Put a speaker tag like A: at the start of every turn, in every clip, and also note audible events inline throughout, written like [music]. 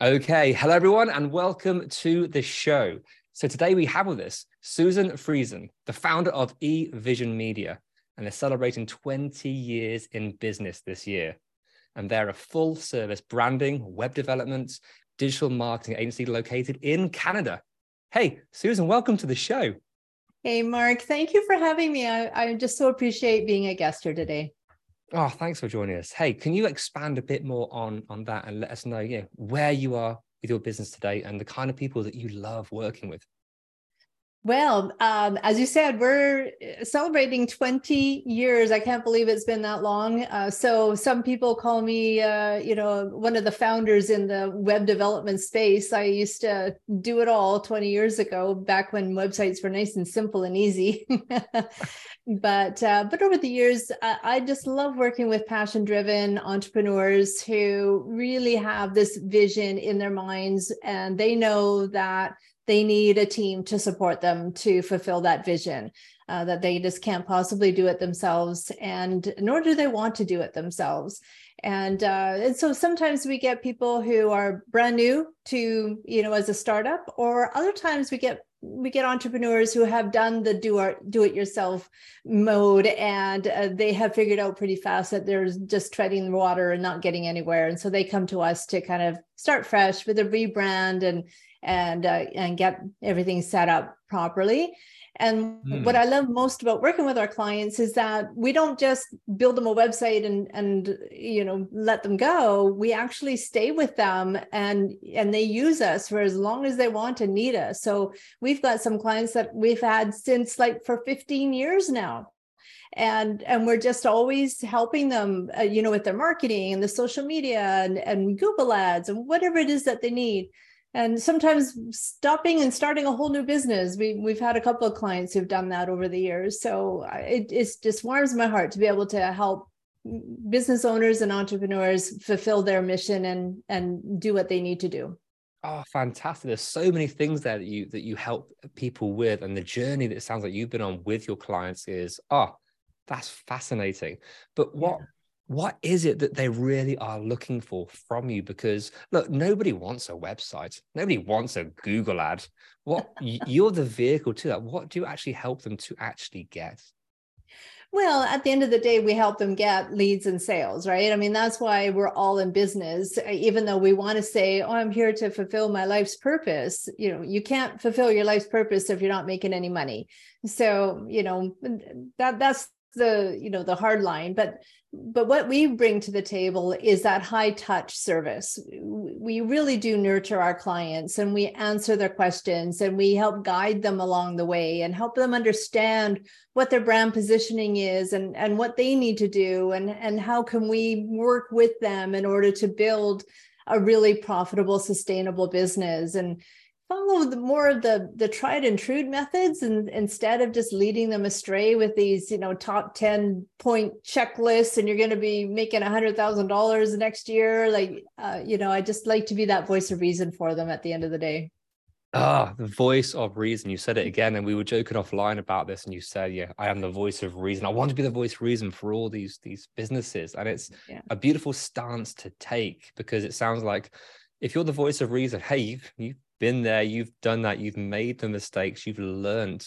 A: Okay, hello everyone, and welcome to the show. So today we have with us Susan Friesen, the founder of eVision Media, and they're celebrating 20 years in business this year. And they're a full service branding, web development, digital marketing agency located in Canada. Hey, Susan, welcome to the show.
B: Hey, Mark, thank you for having me. I, I just so appreciate being a guest here today.
A: Oh, thanks for joining us. Hey, can you expand a bit more on on that and let us know, yeah, where you are with your business today and the kind of people that you love working with?
B: Well, um, as you said, we're celebrating 20 years. I can't believe it's been that long. Uh, so some people call me, uh, you know, one of the founders in the web development space. I used to do it all 20 years ago, back when websites were nice and simple and easy. [laughs] but uh, but over the years, I, I just love working with passion-driven entrepreneurs who really have this vision in their minds, and they know that they need a team to support them to fulfill that vision uh, that they just can't possibly do it themselves and nor do they want to do it themselves. And uh, and so sometimes we get people who are brand new to you know as a startup or other times we get we get entrepreneurs who have done the do or do it yourself mode and uh, they have figured out pretty fast that they're just treading water and not getting anywhere. And so they come to us to kind of start fresh with a rebrand and and uh, and get everything set up properly and
A: Hmm.
B: what I love most about working with our clients is that we don't just build them a website and and you know let them go. We actually stay with them and and they use us for as long as they want and need us. So we've got some clients that we've had since like for 15 years now and and we're just always helping them uh, you know with their marketing and the social media and, and google ads and whatever it is that they need and sometimes stopping and starting a whole new business we, we've had a couple of clients who've done that over the years so I- it just warms my heart to be able to help business owners and entrepreneurs fulfill their mission and and do what they need to do
A: Oh, fantastic! There's so many things there that you that you help people with, and the journey that it sounds like you've been on with your clients is oh, that's fascinating. But what what is it that they really are looking for from you? Because look, nobody wants a website, nobody wants a Google ad. What [laughs] you're the vehicle to that. What do you actually help them to actually get?
B: Well, at the end of the day, we help them get leads and sales, right? I mean, that's why we're all in business. Uh, Even though we want to say, oh, I'm here to fulfill my life's purpose, you know, you can't fulfill your life's purpose if you're not making any money. So, you know, that that's the, you know, the hard line. But but what we bring to the table is that high touch service. We really do nurture our clients and we answer their questions and we help guide them along the way and help them understand what their brand positioning is and, and what they need to do and, and how can we work with them in order to build a really profitable, sustainable business. And follow the more of the the tried and true methods and instead of just leading them astray with these you know top 10 point checklists and you're going to be making a hundred thousand dollars next year like uh, you know i just like to be that voice of reason for them at the end of the day
A: Ah, the voice of reason. You said it again, and we were joking offline about this, and you said, "Yeah, I am the voice of reason. I want to be the voice of reason for all these these businesses." And it's
B: Yeah.
A: a beautiful stance to take because it sounds like if you're the voice of reason, hey, you've you've been there, you've done that, you've made the mistakes, you've learned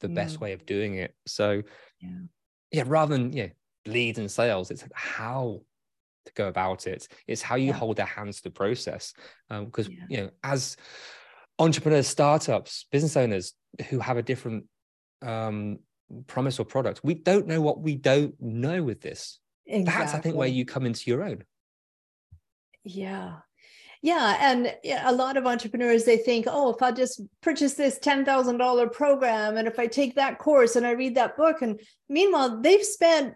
A: the best
B: Mm.
A: way of doing it. So,
B: Yeah.
A: yeah, rather than yeah, leads and sales, it's how to go about it it's how you
B: Yeah.
A: hold their hands to the process because
B: Yeah.
A: you know as entrepreneurs startups business owners who have a different um promise or product we don't know what we don't know with this that's i think where you come into your own
B: Yeah. Yeah. And a lot of entrepreneurs, they think, oh, if I just purchase this $10,000 program and if I take that course and I read that book, and meanwhile, they've spent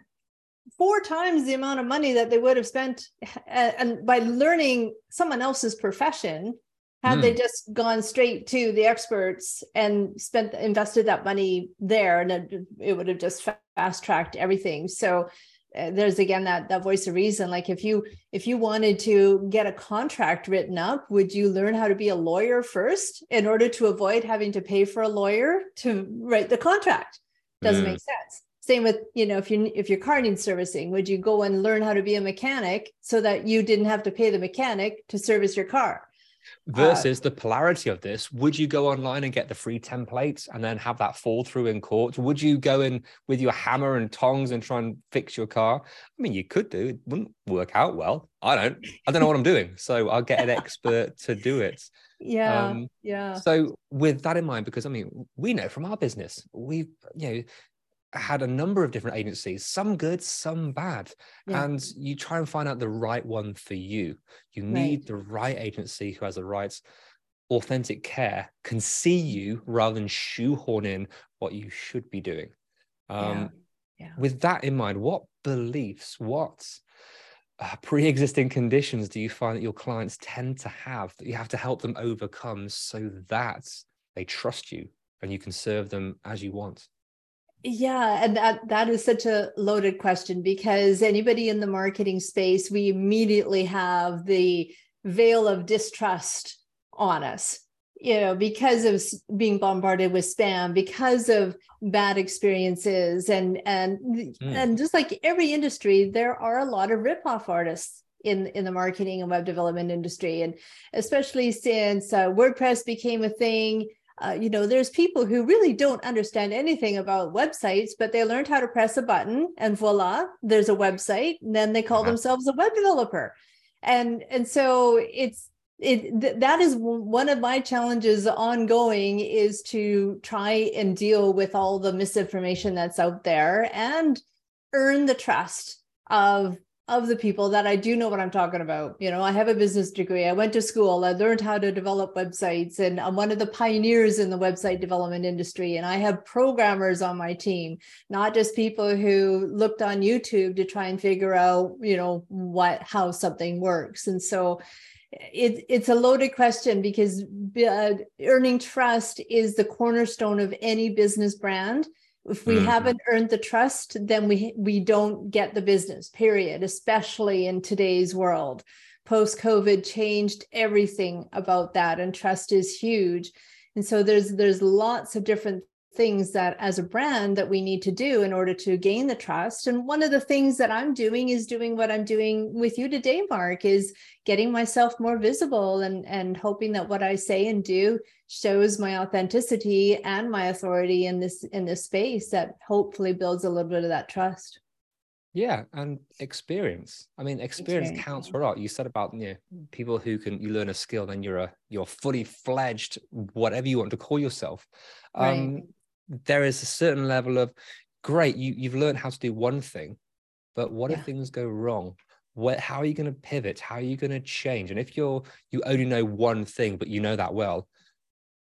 B: four times the amount of money that they would have spent [laughs] and by learning someone else's profession had they hmm. just gone straight to the experts and spent invested that money there and it, it would have just fast tracked everything so there's again that that voice of reason. Like if you if you wanted to get a contract written up would you learn how to be a lawyer first in order to avoid having to pay for a lawyer to write the contract? Doesn't
A: Mm.
B: make sense. Same with you know if you if your car needs servicing would you go and learn how to be a mechanic so that you didn't have to pay the mechanic to service your car
A: versus the polarity of this would you go online and get the free templates and then have that fall through in court? Would you go in with your hammer and tongs and try and fix your car? I mean you could do it wouldn't work out well. I don't i don't know what i'm doing so i'll get an expert to do it.
B: Yeah
A: Um,
B: yeah.
A: so with that in mind because i mean we know from our business we've you know had a number of different agencies some good some bad
B: Yeah.
A: and you try and find out the right one for you. You need the right agency who has the right authentic care can see you rather than shoehorn in what you should be doing. Um,
B: yeah.
A: with that in mind what beliefs what uh, pre-existing conditions do you find that your clients tend to have that you have to help them overcome so that they trust you and you can serve them as you want
B: Yeah, and that that is such a loaded question because anybody in the marketing space, we immediately have the veil of distrust on us. You know, because of being bombarded with spam, because of bad experiences, and and
A: Mm.
B: and just like every industry, there are a lot of ripoff artists in in the marketing and web development industry, and especially since uh, WordPress became a thing uh, you know, there's people who really don't understand anything about websites, but they learned how to press a button and voila, there's a website. And then they call
A: Uh-huh.
B: themselves a web developer. And, and so it's, it, th- that is one of my challenges ongoing is to try and deal with all the misinformation that's out there and earn the trust of of the people that I do know what I'm talking about. You know, I have a business degree. I went to school. I learned how to develop websites, and I'm one of the pioneers in the website development industry. And I have programmers on my team, not just people who looked on YouTube to try and figure out, you know, what how something works. And so it, it's a loaded question because uh, earning trust is the cornerstone of any business brand if we
A: Mhm.
B: haven't earned the trust then we we don't get the business period especially in today's world post covid changed everything about that and trust is huge and so there's there's lots of different things that as a brand that we need to do in order to gain the trust. And one of the things that i'm doing is doing what i'm doing with you today mark is getting myself more visible and and hoping that what i say and do shows my authenticity and my authority in this in this space that hopefully builds a little bit of that trust.
A: Yeah and experience. I mean experience
B: Experience,
A: counts for a lot. You said about you know, people who can you learn a skill then you're a you're fully fledged whatever you want to call yourself.
B: Right.
A: um there is a certain level of great you you've learned how to do one thing but what
B: Yeah.
A: if things go wrong? What how are you going to pivot? How are you going to change? And if you're you only know one thing but you know that well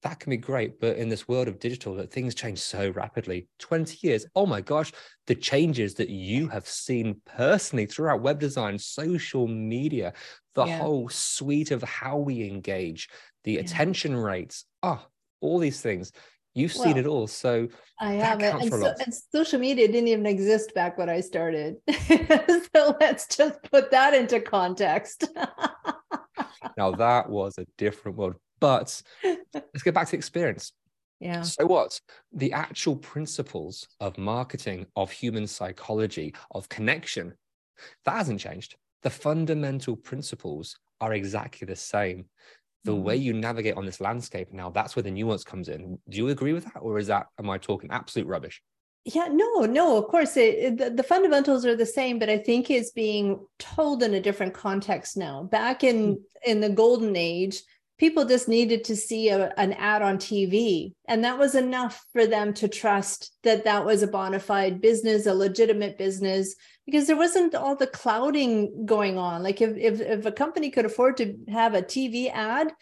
A: that can be great. But in this world of digital that things change so rapidly. 20 years oh my gosh the changes that you have seen personally throughout web design social media the
B: Yeah.
A: whole suite of how we engage the
B: Yeah.
A: attention rates ah all these things you've seen
B: Well,
A: it all so
B: I have it. And, so, and social media didn't even exist back when I started. [laughs] so let's just put that into context. [laughs]
A: now that was a different world but let's get back to experience
B: yeah.
A: So what? The actual principles of marketing, of human psychology, of connection, that hasn't changed. The fundamental principles are exactly the same. The way you navigate on this landscape now, that's where the nuance comes in. Do you agree with that? Or is that, am I talking absolute rubbish?
B: yeah no no of course it, the, the, fundamentals are the same but i think it's being told in a different context now back in mm. in the golden age people just needed to see a, an ad on tv and that was enough for them to trust that that was a bona fide business a legitimate business because there wasn't all the clouding going on like if if, if a company could afford to have a tv ad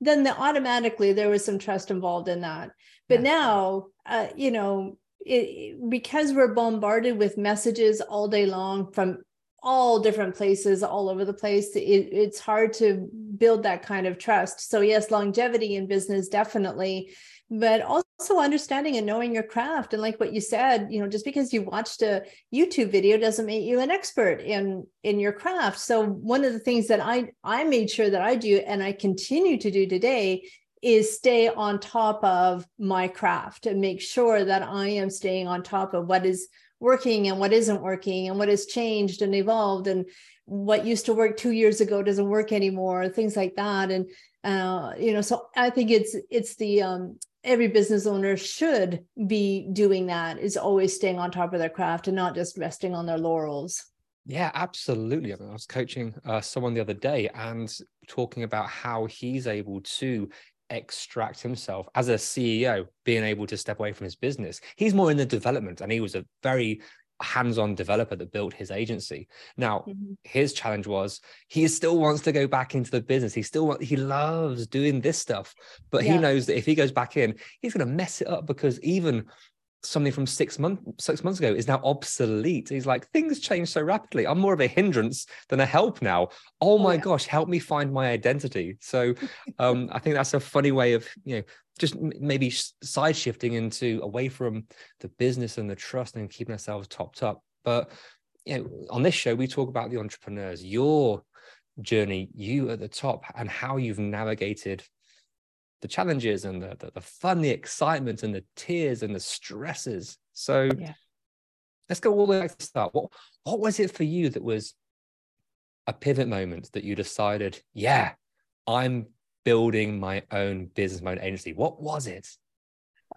B: then the, automatically there was some trust involved in that but yeah. now uh, you know it, because we're bombarded with messages all day long from all different places all over the place it, it's hard to build that kind of trust. So yes longevity in business definitely but also understanding and knowing your craft. And like what you said you know just because you watched a youtube video doesn't make you an expert in in your craft. So one of the things that i i made sure that i do and i continue to do today is stay on top of my craft and make sure that I am staying on top of what is working and what isn't working and what has changed and evolved and what used to work two years ago doesn't work anymore things like that and uh, you know so i think it's it's the um, every business owner should be doing that is always staying on top of their craft and not just resting on their laurels
A: yeah, absolutely. I, mean, I was coaching uh, someone the other day and talking about how he's able to extract himself as a CEO, being able to step away from his business. He's more in the development, and he was a very hands-on developer that built his agency. Now, mm-hmm. his challenge was he still wants to go back into the business. He still want, he loves doing this stuff, but yeah. he knows that if he goes back in, he's going to mess it up because even something from six months six months ago is now obsolete. He's like, things change so rapidly. I'm more of a hindrance than a help now. Oh my yeah. gosh, help me find my identity. So um, I think that's a funny way of, you know, just maybe side shifting into away from the business and the trust and keeping ourselves topped up. But you know, on this show, we talk about the entrepreneurs, your journey, you at the top, and how you've navigated the challenges and the, the, the fun, the excitement and the tears and the stresses. So yeah. let's go all the way back to the start. What what was it for you that was a pivot moment that you decided, yeah, I'm building my own business, my own agency? What was it?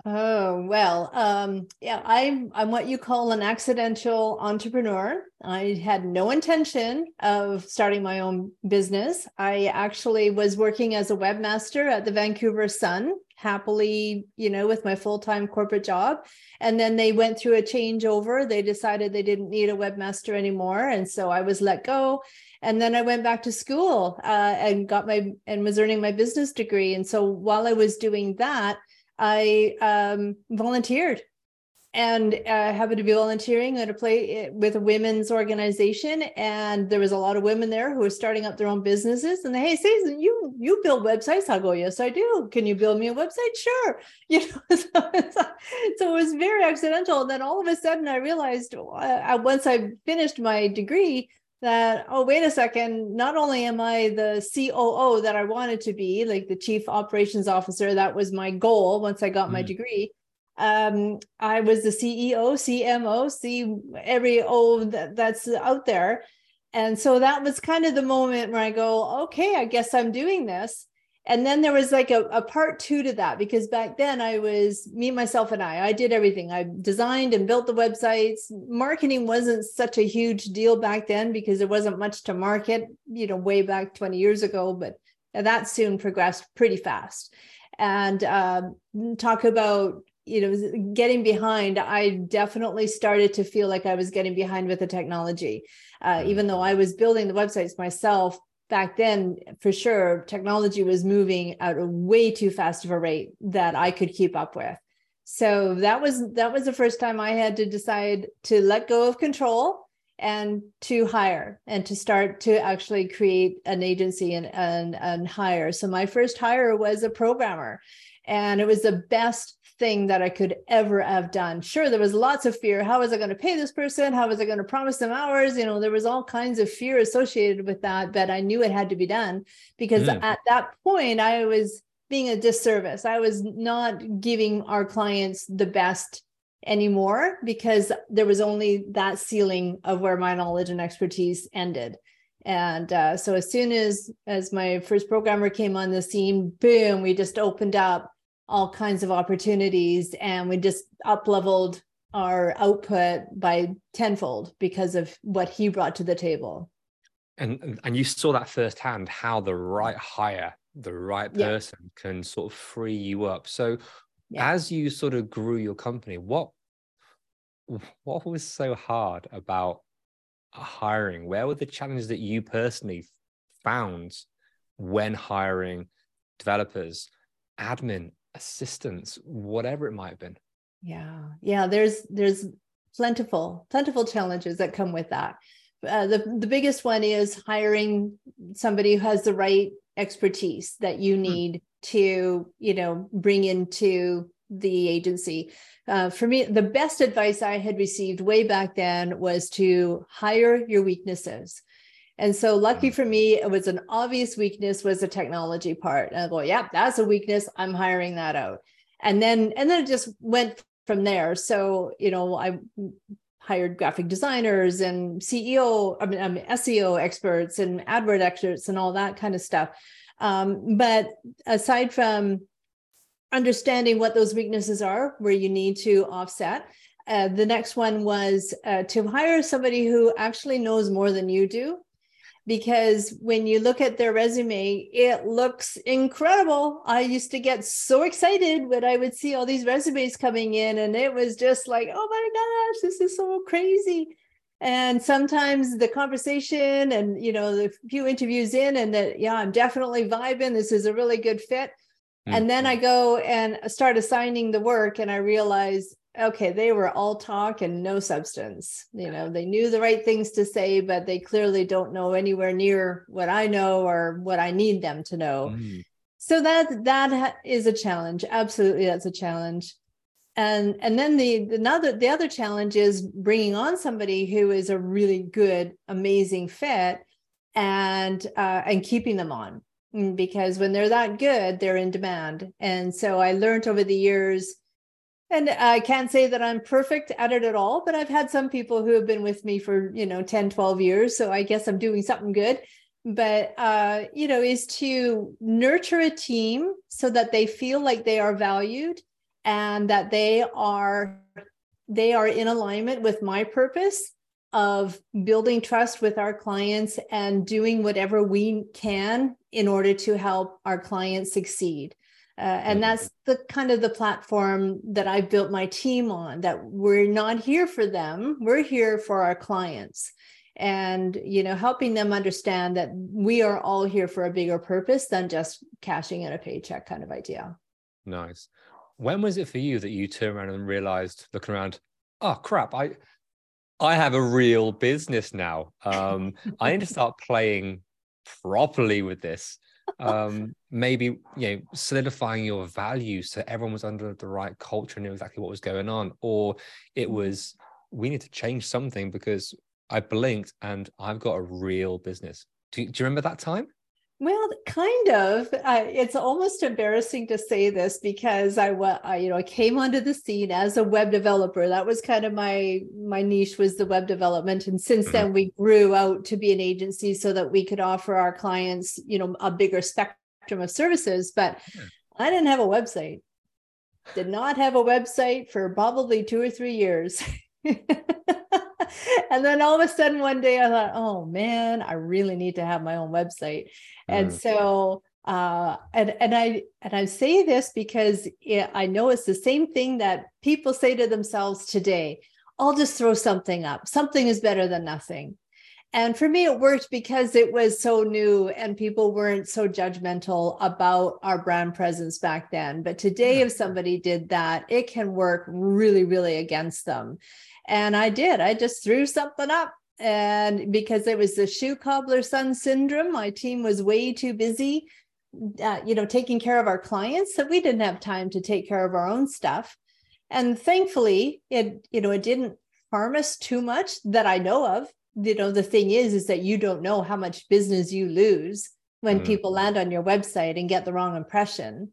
B: Oh, well, um, yeah, I'm I'm what you call an accidental entrepreneur. I had no intention of starting my own business. I actually was working as a webmaster at the Vancouver Sun, happily, you know, with my full-time corporate job. And then they went through a changeover. They decided they didn't need a webmaster anymore. And so I was let go. And then I went back to school uh, and got my and was earning my business degree. And so while I was doing that, I um, volunteered and I happened to be volunteering at a play eh, with a women's organization, and there was a lot of women there who were starting up their own businesses. And they, hey, Susan, you you build websites? I go, yes, I do. Can you build me a website? Sure. [laughs] You know, [laughs] so, so it was very accidental. And then all of a sudden, I realized uh, once I finished my degree that oh wait a second not only am i the coo that i wanted to be like the chief operations officer that was my goal once i got mm. my degree. Um, i was the ceo cmo c every o that, that's out there. And so that was kind of the moment where i go okay i guess i'm doing this and then there was like a, a part two to that because back then i was me myself and i i did everything. I designed and built the websites. Marketing wasn't such a huge deal back then because there wasn't much to market you know way back 20 years ago but that soon progressed pretty fast. And um, talk about you know getting behind. I definitely started to feel like i was getting behind with the technology. Uh, even though i was building the websites myself back then for sure technology was moving at a way too fast of a rate that i could keep up with. So that was that was the first time i had to decide to let go of control and to hire and to start to actually create an agency and, and, and hire. So my first hire was a programmer and it was the best thing that I could ever have done. Sure, there was lots of fear. How was I going to pay this person? How was I going to promise them hours? You know, there was all kinds of fear associated with that, but I knew it had to be done because mm. at that point I was being a disservice. I was not giving our clients the best anymore because there was only that ceiling of where my knowledge and expertise ended and uh, so as soon as as my first programmer came on the scene boom we just opened up all kinds of opportunities and we just up leveled our output by tenfold because of what he brought to the table.
A: And and you saw that firsthand how the right hire, the right person yeah. can sort of free you up. So yeah. as you sort of grew your company, what what was so hard about hiring? Where were the challenges that you personally found when hiring developers, admin, assistants, whatever it might have been?
B: Yeah, yeah. There's there's plentiful plentiful challenges that come with that. Uh, the the biggest one is hiring somebody who has the right expertise that you hmm. need hmm. to you know bring into the agency. Uh, for me, the best advice I had received way back then was to hire your weaknesses. And so lucky mm. for me, it was an obvious weakness was the technology part. And I go, yeah, that's a weakness. I'm hiring that out. And then, and then it just went from there. So, you know, I hired graphic designers and CEO, I mean, um, SEO experts and AdWord experts and all that kind of stuff. Um, but aside from understanding what those weaknesses are, where you need to offset, uh, the next one was uh, to hire somebody who actually knows more than you do because when you look at their resume, it looks incredible. I used to get so excited when I would see all these resumes coming in, and it was just like, oh my gosh, this is so crazy. And sometimes the conversation and you know the few interviews in, and that yeah, I'm definitely vibing. This is a really good fit. Mm-hmm. And then I go and start assigning the work, and I realize okay, they were all talk and no substance. You know, they knew the right things to say, but they clearly don't know anywhere near what I know or what I need them to know. Mm. So that that is a challenge. Absolutely, that's a challenge. And and then the another the other challenge is bringing on somebody who is a really good, amazing fit, and uh, and keeping them on mm, because when they're that good, they're in demand. And so I learned over the years and I can't say that I'm perfect at it at all, but I've had some people who have been with me for, you know, 10, 12 years. So I guess I'm doing something good. But, uh, you know, is to nurture a team so that they feel like they are valued and that they are they are in alignment with my purpose of building trust with our clients and doing whatever we can in order to help our clients succeed uh, and that's the kind of the platform that I built my team on that we're not here for them. We're here for our clients and you know helping them understand that we are all here for a bigger purpose than just cashing in a paycheck kind of idea.
A: Nice. When was it for you that you turned around and realized looking around, oh crap, I I have a real business now. Um, I need to start playing properly with this um, maybe you know solidifying your values so everyone was under the right culture and knew exactly what was going on or it mm-hmm. was we need to change something because i blinked and i've got a real business do, do you remember that time
B: well, kind of. Uh, it's almost embarrassing to say this because I, I, you know, I came onto the scene as a web developer. That was kind of my my niche was the web development, and since mm-hmm. then we grew out to be an agency so that we could offer our clients, you know, a bigger spectrum of services. But. I didn't have a website. Did not have a website for probably two or three years. [laughs] [laughs] and then all of a sudden one day I thought, oh man, I really need to have my own website. Mm. And so uh, and and I and I say this because it, I know it's the same thing that people say to themselves today. I'll just throw something up. Something is better than nothing. And for me, it worked because it was so new and people weren't so judgmental about our brand presence back then. But today, if somebody did that, it can work really, really against them. And I did. I just threw something up. And because it was the shoe cobbler son syndrome, my team was way too busy, uh, you know, taking care of our clients that we didn't have time to take care of our own stuff. And thankfully, it, you know, it didn't harm us too much that I know of. You know, the thing is, is that you don't know how much business you lose when mm. people land on your website and get the wrong impression.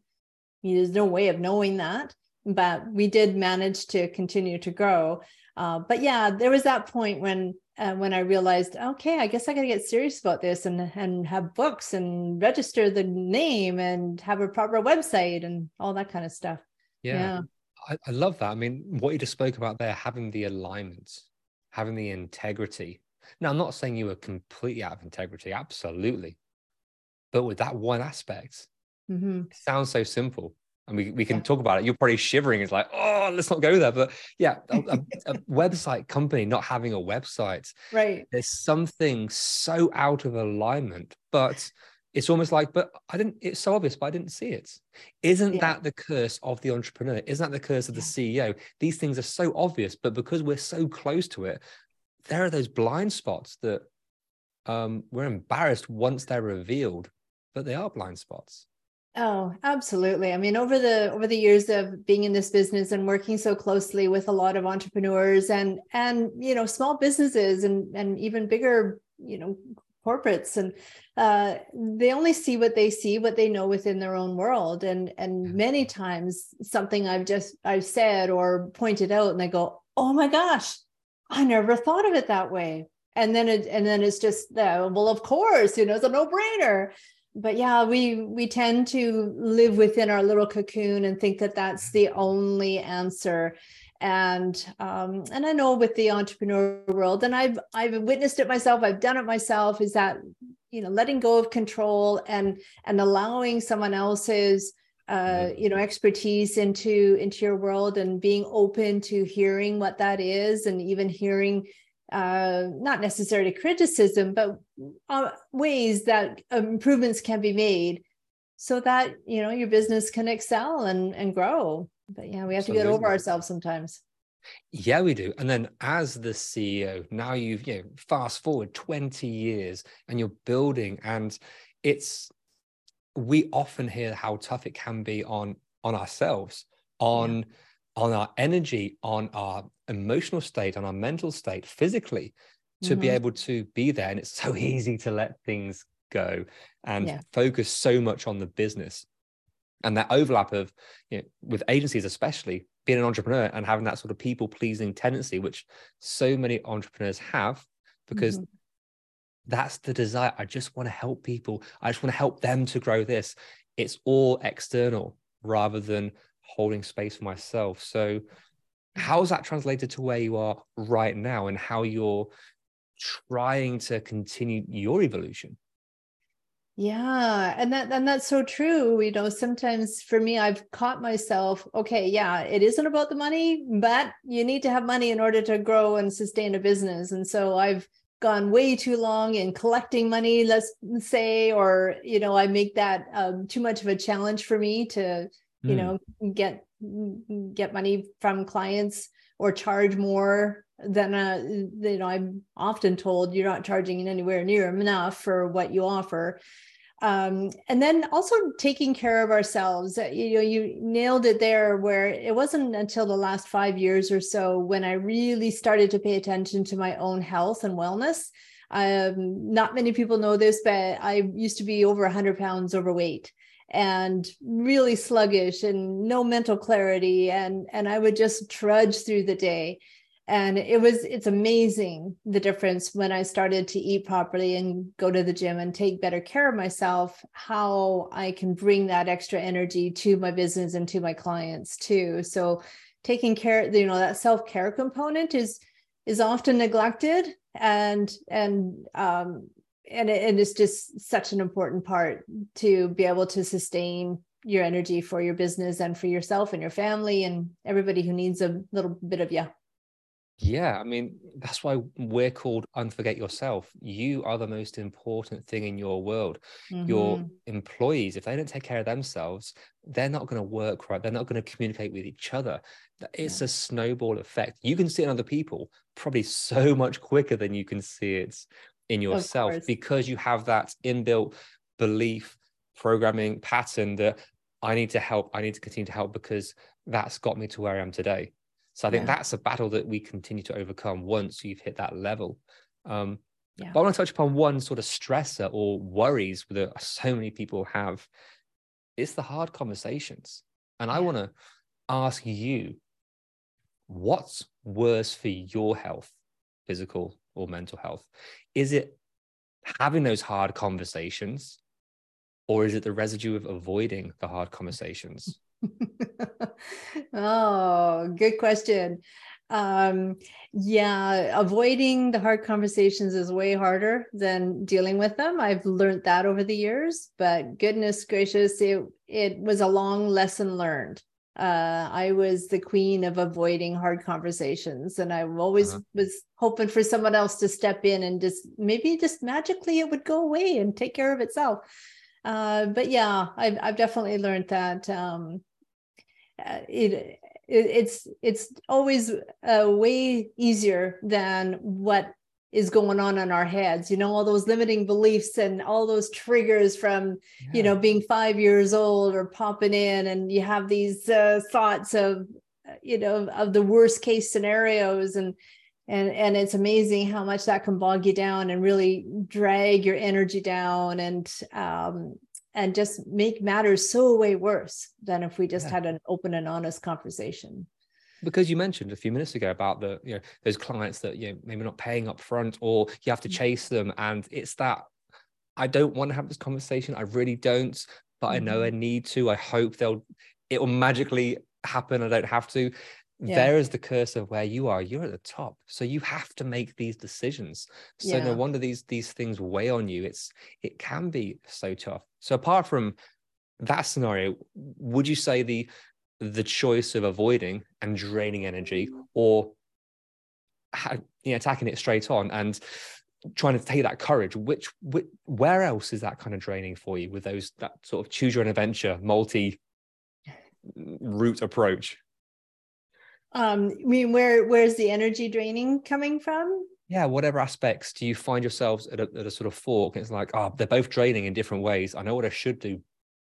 B: There's no way of knowing that, but we did manage to continue to grow. Uh, but yeah, there was that point when uh, when I realized, okay, I guess I got to get serious about this and and have books and register the name and have a proper website and all that kind of stuff.
A: Yeah. yeah. I, I love that. I mean, what you just spoke about there, having the alignment, having the integrity. Now, I'm not saying you were completely out of integrity, absolutely. But with that one aspect,
B: mm-hmm.
A: it sounds so simple. And we, we can yeah. talk about it. You're probably shivering. It's like, oh, let's not go there. But yeah, [laughs] a, a, a website company not having a website.
B: Right.
A: There's something so out of alignment, but it's almost like, but I didn't, it's so obvious, but I didn't see it. Isn't yeah. that the curse of the entrepreneur? Isn't that the curse of the CEO? These things are so obvious, but because we're so close to it, there are those blind spots that um, we're embarrassed once they're revealed, but they are blind spots.
B: Oh, absolutely. I mean, over the over the years of being in this business and working so closely with a lot of entrepreneurs and and you know small businesses and and even bigger you know corporates and uh, they only see what they see what they know within their own world and and many times something i've just i've said or pointed out and they go oh my gosh i never thought of it that way. And then it and then it's just well of course you know it's a no-brainer. But yeah we we tend to live within our little cocoon and think that that's the only answer. And um, and I know with the entrepreneur world, and I've I've witnessed it myself, I've done it myself, is that you know letting go of control and and allowing someone else's uh, you know expertise into into your world and being open to hearing what that is and even hearing uh, not necessarily criticism but uh, ways that improvements can be made so that you know your business can excel and and grow but yeah, we have Absolutely. to get over ourselves sometimes.
A: Yeah, we do. And then as the CEO, now you've you know fast forward 20 years and you're building and it's we often hear how tough it can be on on ourselves, on yeah. on our energy, on our emotional state, on our mental state, physically, to mm-hmm. be able to be there. And it's so [laughs] easy to let things go and yeah. focus so much on the business and that overlap of you know, with agencies especially being an entrepreneur and having that sort of people pleasing tendency which so many entrepreneurs have because mm-hmm. That's the desire i just want to help people i just want to help them to grow this it's all external rather than holding space for myself so how's that translated to where you are right now and how you're trying to continue your evolution
B: yeah, and that and that's so true. You know, sometimes for me, I've caught myself, okay, yeah, it isn't about the money, but you need to have money in order to grow and sustain a business. And so I've gone way too long in collecting money, let's say, or you know, I make that um, too much of a challenge for me to, you mm. know, get get money from clients or charge more than uh, you know i'm often told you're not charging anywhere near enough for what you offer um, and then also taking care of ourselves uh, you know you nailed it there where it wasn't until the last five years or so when i really started to pay attention to my own health and wellness. Um, not many people know this but i used to be over 100 pounds overweight and really sluggish and no mental clarity. And and i would just trudge through the day and it was it's amazing the difference when i started to eat properly and go to the gym and take better care of myself how i can bring that extra energy to my business and to my clients too. So taking care you know that self-care component is is often neglected and and um and it, and it's just such an important part to be able to sustain your energy for your business and for yourself and your family and everybody who needs a little bit of you
A: yeah, I mean, that's why we're called Unforget Yourself. You are the most important thing in your world. Mm-hmm. Your employees, if they don't take care of themselves, they're not going to work right. They're not going to communicate with each other. It's yeah. a snowball effect. You can see it in other people probably so much quicker than you can see it in yourself because you have that inbuilt belief, programming pattern that I need to help, I need to continue to help because that's got me to where I am today. So I think yeah. that's a battle that we continue to overcome once you've hit that level. Um, yeah. But I want to touch upon one sort of stressor or worries that so many people have. It's the hard conversations. And. I want to ask you, what's worse for your health, physical or mental health? Is it having those hard conversations, or is it the residue of avoiding the hard conversations? [laughs]
B: oh, good question. Um, yeah, avoiding the hard conversations is way harder than dealing with them. I've learned that over the years, but goodness gracious, it it was a long lesson learned. Uh, I was the queen of avoiding hard conversations, and I always uh-huh. was hoping for someone else to step in and just maybe just magically it would go away and take care of itself. Uh, but yeah, I've I've definitely learned that um, uh, it it's it's always uh, way easier than what is going on in our heads you know all those limiting beliefs and all those triggers from yeah. you know being five years old or popping in and you have these uh, thoughts of you know of the worst case scenarios and and and it's amazing how much that can bog you down and really drag your energy down and um, and just make matters so way worse than if we just yeah. had an open and honest conversation
A: because you mentioned a few minutes ago about the you know those clients that you know maybe not paying up front or you have to mm-hmm. chase them and it's that i don't want to have this conversation i really don't but mm-hmm. i know i mm-hmm. need to i hope they'll it will magically happen i don't have to yeah. there is the curse of where you are you're at the top so you have to make these decisions. So yeah. no wonder these these things weigh on you it's it can be so tough. So apart from that scenario would you say the the choice of avoiding and draining energy mm. or you know, attacking it straight on and trying to take that courage which, which where else is that kind of draining for you with those that sort of choose your own adventure multi mm, route approach
B: um i mean where where's the energy draining coming from?
A: Yeah whatever aspects do you find yourselves at a, at a sort of fork? It's like oh they're both draining in different ways. I know what i should do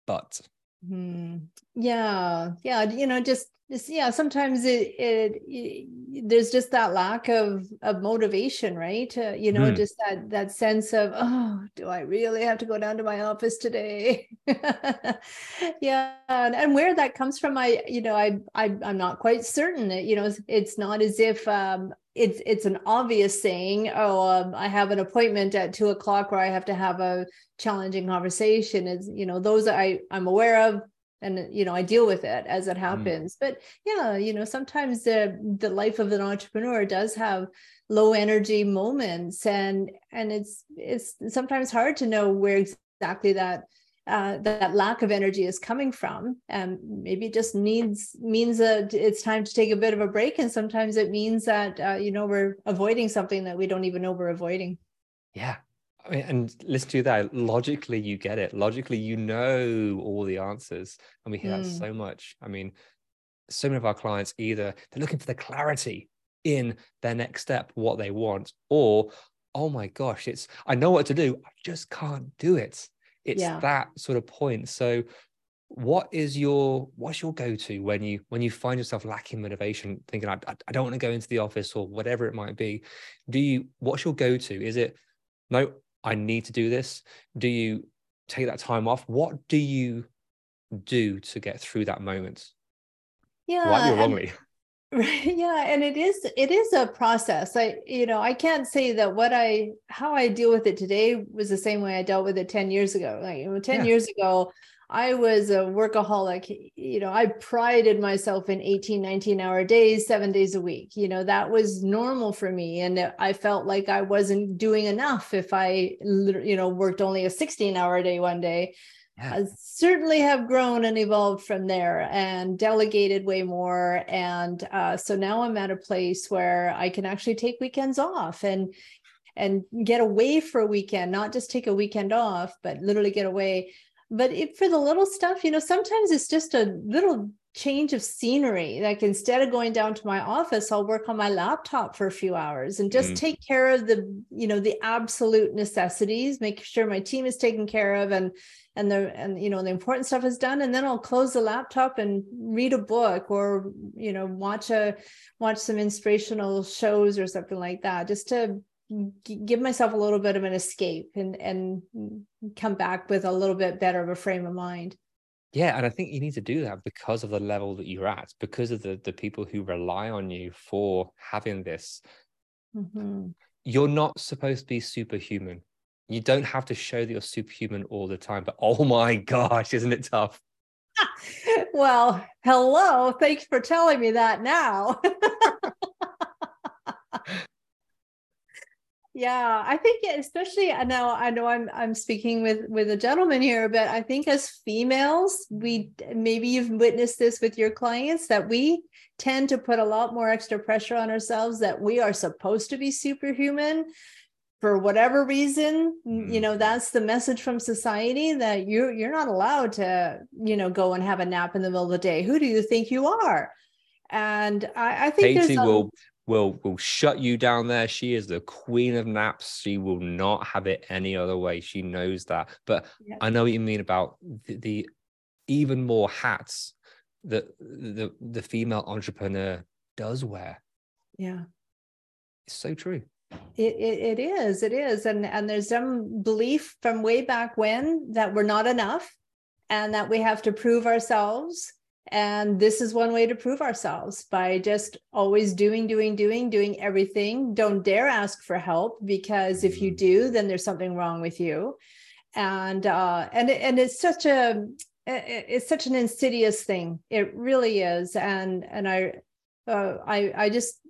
A: but.
B: Hmm. Yeah yeah you know just yeah sometimes it, it, it, there's just that lack of of motivation right? Uh, you know mm. just that that sense of oh do i really have to go down to my office today? [laughs] Yeah and, and, where that comes from i you know i, I i'm not quite certain. You know it's, it's not as if um it's it's an obvious saying oh um, i have an appointment at two o'clock where i have to have a challenging conversation. Is you know those i i'm aware of and you know i deal with it as it mm. happens mm. but yeah you know sometimes the the life of an entrepreneur does have low energy moments and and it's it's sometimes hard to know where exactly that uh, that lack of energy is coming from and maybe it just needs means that it's time to take a bit of a break and sometimes it means that uh, you know we're avoiding something that we don't even know we're avoiding
A: yeah I mean, and listen to that. Logically, you get it. Logically, you know all the answers, and we hear mm. that so much. I mean, so many of our clients either they're looking for the clarity in their next step, what they want, or oh my gosh, it's I know what to do, I just can't do it. It's yeah. that sort of point. So, what is your what's your go-to when you when you find yourself lacking motivation, thinking I, I don't want to go into the office or whatever it might be? Do you what's your go-to? Is it no, I need to do this? Do you take that time off? What do you do to get through that moment?
B: Yeah.
A: Rightly or wrongly. [laughs]
B: Right. Yeah. And it is, it is a process. I, you know, I can't say that what I, how I deal with it today was the same way I dealt with it 10 years ago. Like, you know, 10 yeah. years ago, I was a workaholic. You know, I prided myself in 18, 19 hour days, seven days a week. You know, that was normal for me. And I felt like I wasn't doing enough if I, you know, worked only a 16 hour day one day. Yeah. I certainly have grown and evolved from there and delegated way more. And uh, so now I'm at a place where I can actually take weekends off and and get away for a weekend, not just take a weekend off, but literally get away but it, for the little stuff you know sometimes it's just a little change of scenery like instead of going down to my office i'll work on my laptop for a few hours and just mm. take care of the you know the absolute necessities make sure my team is taken care of and and the and you know the important stuff is done and then i'll close the laptop and read a book or you know watch a watch some inspirational shows or something like that just to give myself a little bit of an escape and and come back with a little bit better of a frame of mind
A: yeah and i think you need to do that because of the level that you're at because of the the people who rely on you for having this mm-hmm. you're not supposed to be superhuman you don't have to show that you're superhuman all the time but oh my gosh isn't it tough [laughs]
B: well, hello. Thanks for telling me that now. [laughs] yeah, I think especially I know I know I'm I'm speaking with with a gentleman here, but I think as females, we maybe you've witnessed this with your clients that we tend to put a lot more extra pressure on ourselves that we are supposed to be superhuman for whatever reason. You mm-hmm. know that's the message from society that you're you're not allowed to you know go and have a nap in the middle of the day. Who do you think you are? And i, I think
A: Katie will will will shut you down there. She is the queen of naps. She will not have it any other way. She knows that. But yeah. i know what you mean about the, the even more hats that the the female entrepreneur does wear.
B: Yeah.
A: It's so true.
B: It, it, it is it is. And and there's some belief from way back when that we're not enough and that we have to prove ourselves and this is one way to prove ourselves by just always doing doing doing doing everything. Don't dare ask for help because if you do then there's something wrong with you. And uh and and it's such a it's such an insidious thing. It really is. And and i uh, i i just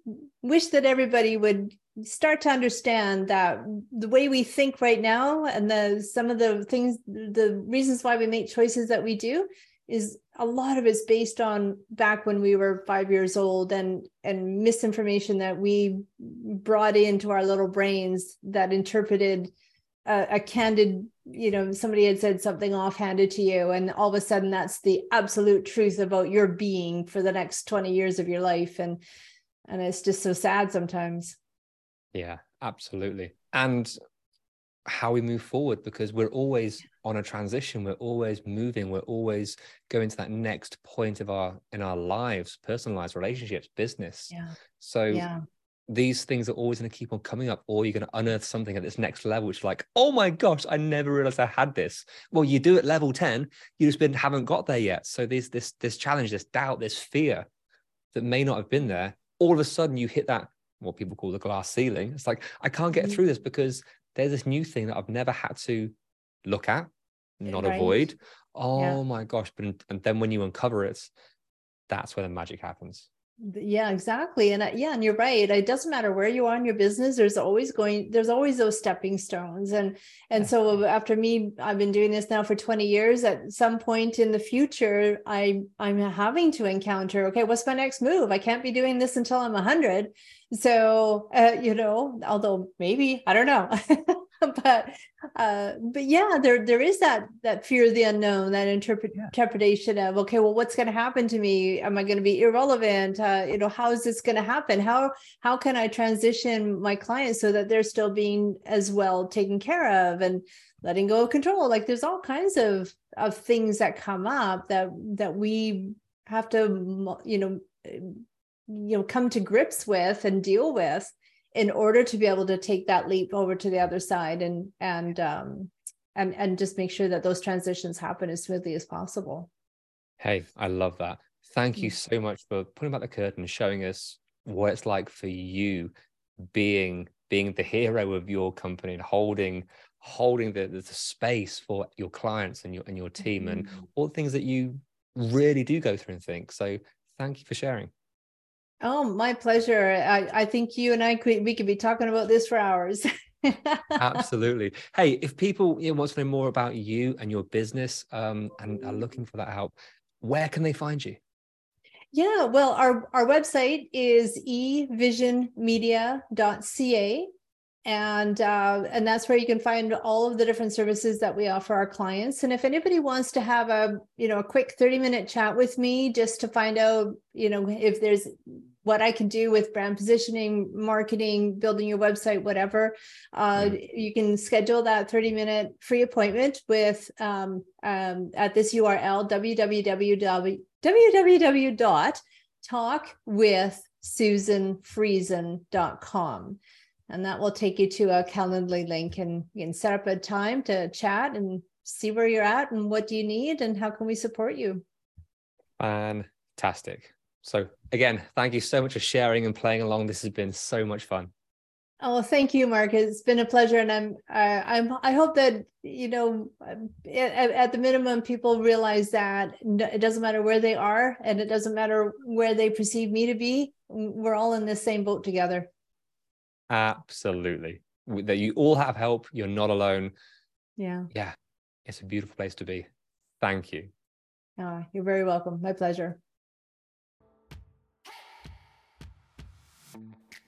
B: wish that everybody would start to understand that the way we think right now and the some of the things the reasons why we make choices that we do is a lot of it's based on back when we were five years old and and misinformation that we brought into our little brains that interpreted a, a candid you know somebody had said something offhanded to you and all of a sudden that's the absolute truth about your being for the next 20 years of your life and and it's just so sad sometimes
A: yeah, absolutely. And how we move forward because we're always on a transition. We're always moving. We're always going to that next point of our in our lives personalized relationships business.
B: Yeah.
A: So
B: yeah.
A: these things are always going to keep on coming up or you're going to unearth something at this next level which is like oh my gosh i never realized i had this. Well you do at level 10 you just been haven't got there yet. So there's this this challenge this doubt this fear that may not have been there. All of a sudden you hit that what people call the glass ceiling. It's like, I can't get mm-hmm. through this because there's this new thing that I've never had to look at, not right. avoid. Oh yeah. my gosh. But and then when you uncover it, that's where the magic happens
B: yeah exactly and uh, yeah and you're right it doesn't matter where you are in your business there's always going there's always those stepping stones and and so after me i've been doing this now for 20 years at some point in the future i i'm having to encounter okay what's my next move? I can't be doing this until i'm 100 so uh, you know although maybe i don't know [laughs] [laughs] but uh but yeah there there is that that fear of the unknown that interpret, yeah. interpretation of okay well what's going to happen to me? Am i going to be irrelevant? Uh, you know how is this going to happen? How how can i transition my clients so that they're still being as well taken care of and letting go of control? Like there's all kinds of of things that come up that that we have to you know you know come to grips with and deal with in order to be able to take that leap over to the other side and and um and and just make sure that those transitions happen as smoothly as possible.
A: Hey i love that. Thank you so much for putting back the curtain showing us what it's like for you being being the hero of your company and holding holding the, the space for your clients and your and your team mm-hmm. and all the things that you really do go through and think. So thank you for sharing
B: Oh, my pleasure. I, I think you and I could we could be talking about this for hours. [laughs]
A: Absolutely. Hey, if people you know, want to know more about you and your business um, and are looking for that help, where can they find you?
B: Yeah, well, our, our website is evisionmedia.ca and uh, and that's where you can find all of the different services that we offer our clients and if anybody wants to have a you know a quick 30 minute chat with me just to find out you know if there's what I can do with brand positioning, marketing, building your website, whatever. Uh, mm. You can schedule that 30 minute free appointment with um, um, at this URL www.talkwithsusanfriesen.com. And that will take you to a Calendly link and you can set up a time to chat and see where you're at and what do you need and how can we support you.
A: Fantastic. So, again, thank you so much for sharing and playing along. This has been so much fun.
B: Oh, thank you, Mark. It's been a pleasure, and I'm I, I'm I hope that you know at, at the minimum people realize that it doesn't matter where they are, and it doesn't matter where they perceive me to be. We're all in the same boat together.
A: Absolutely, that you all have help. You're not alone.
B: Yeah.
A: Yeah, it's a beautiful place to be. Thank you.
B: Oh, you're very welcome. My pleasure.